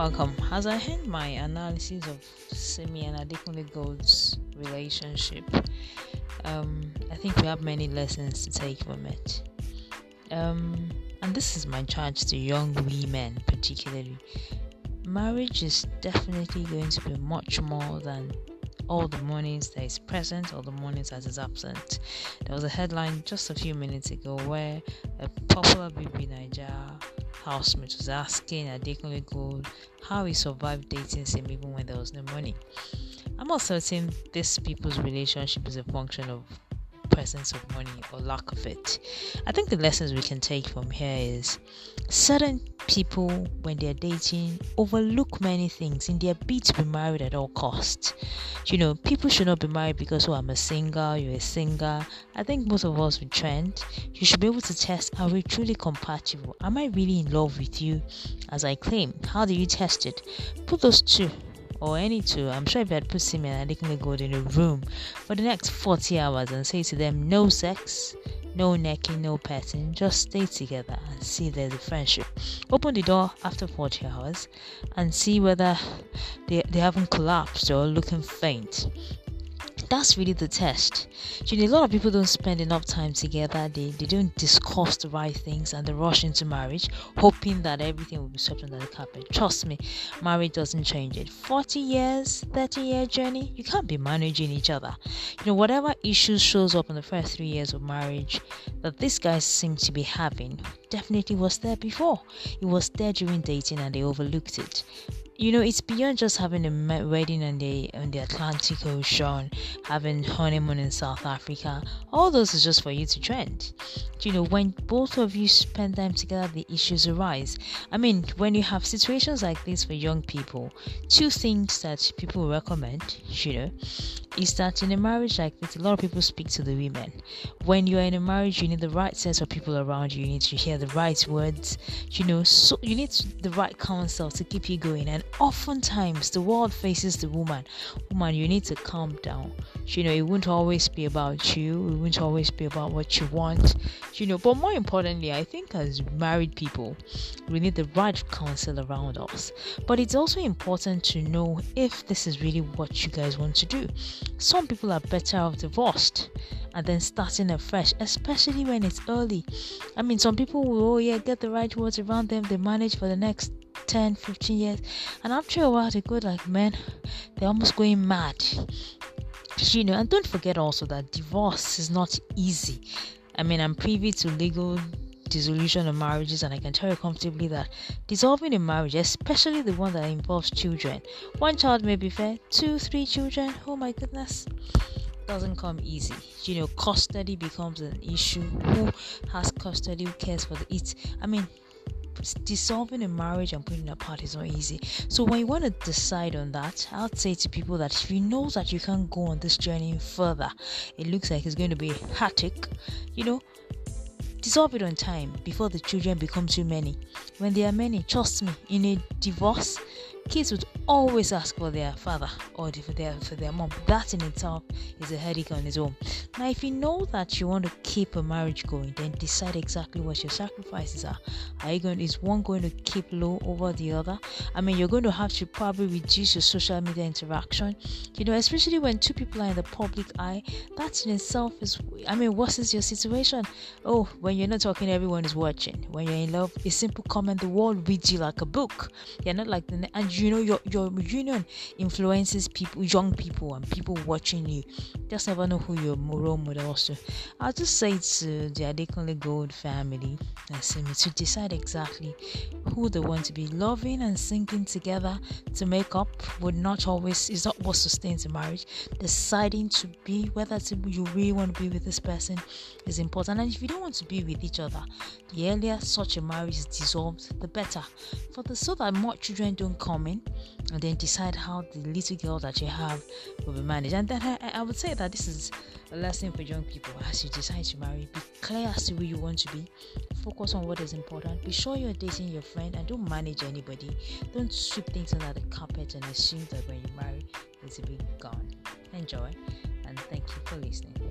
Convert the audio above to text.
Welcome. As I end my analysis of Simi and Adekunle Gold's relationship, um, I think we have many lessons to take from it. Um, and this is my charge to young women, particularly. Marriage is definitely going to be much more than all the mornings that is present or the mornings that is absent. There was a headline just a few minutes ago where a popular BB Nigeria housemate was asking Adekunle Gold how he survived dating him even when there was no money. I'm not certain this people's relationship is a function of presence of money or lack of it. I think the lessons we can take from here is certain people when they're dating overlook many things in their bid to be married at all costs. You know, people should not be married because oh I'm a single, you're a singer. I think most of us would trend. You should be able to test are we truly compatible? Am I really in love with you as I claim? How do you test it? Put those two or any two, I'm sure if you had put Simi and Adekunle Gold in a room for the next 40 hours and say to them, no sex, no necking, no petting, just stay together and see if there's a friendship. Open the door after 40 hours and see whether they, they haven't collapsed or looking faint that's really the test. You know, a lot of people don't spend enough time together, they, they don't discuss the right things and they rush into marriage, hoping that everything will be swept under the carpet. Trust me, marriage doesn't change it. 40 years, 30 year journey, you can't be managing each other. You know, whatever issues shows up in the first three years of marriage that these guys seem to be having definitely was there before. It was there during dating and they overlooked it you know it's beyond just having a wedding on the on the Atlantic Ocean, having honeymoon in South Africa. All those is just for you to trend. You know, when both of you spend time together, the issues arise. I mean, when you have situations like this for young people, two things that people recommend, you know, is that in a marriage like this, a lot of people speak to the women. When you are in a marriage, you need the right set of people around you. You need to hear the right words. You know, so you need the right counsel to keep you going. And oftentimes, the world faces the woman. Woman, you need to calm down. You know, it won't always be about you. It won't always be about what you want. You know, but more importantly, I think as married people, we need the right counsel around us. But it's also important to know if this is really what you guys want to do. Some people are better off divorced and then starting afresh, especially when it's early. I mean, some people will, oh yeah, get the right words around them, they manage for the next 10, 15 years, and after a while, they go like, man, they're almost going mad. You know, and don't forget also that divorce is not easy. I mean, I'm privy to legal dissolution of marriages, and I can tell you comfortably that dissolving a marriage, especially the one that involves children, one child may be fair, two, three children, oh my goodness, doesn't come easy. You know, custody becomes an issue. Who has custody? Who cares for the it? I mean, dissolving a marriage and putting it apart is not easy. So when you want to decide on that, I'd say to people that if you know that you can't go on this journey further, it looks like it's going to be hectic. You know, Dissolve it on time before the children become too many. When there are many, trust me, in a divorce, kids would always ask for their father or for their for their mom. That in itself is a headache on its own. Now, if you know that you want to keep a marriage going, then decide exactly what your sacrifices are. Are you going? Is one going to keep low over the other? I mean, you're going to have to probably reduce your social media interaction. You know, especially when two people are in the public eye. That in itself is. I mean, what is your situation? Oh, when you're not talking, everyone is watching. When you're in love, a simple comment, the world reads you like a book. You're not like the and you know your your union influences people, young people, and people watching you. Just never know who your role model is. I'll just say to uh, the Adekunle Gold family and to decide exactly who they want to be loving and sinking together to make up would not always is not what sustains a marriage. Deciding to be whether to, you really want to be with this person is important, and if you don't want to be with each other, the earlier such a marriage is dissolved, the better. For the so that more children don't come in and then decide how the little girl that you have will be managed. And then I, I would say that this is a lesson for young people as you decide to marry. Be clear as to who you want to be. Focus on what is important. Be sure you're dating your friend and don't manage anybody. Don't sweep things under the carpet and assume that when you marry, it's a big gone. Enjoy and thank you for listening.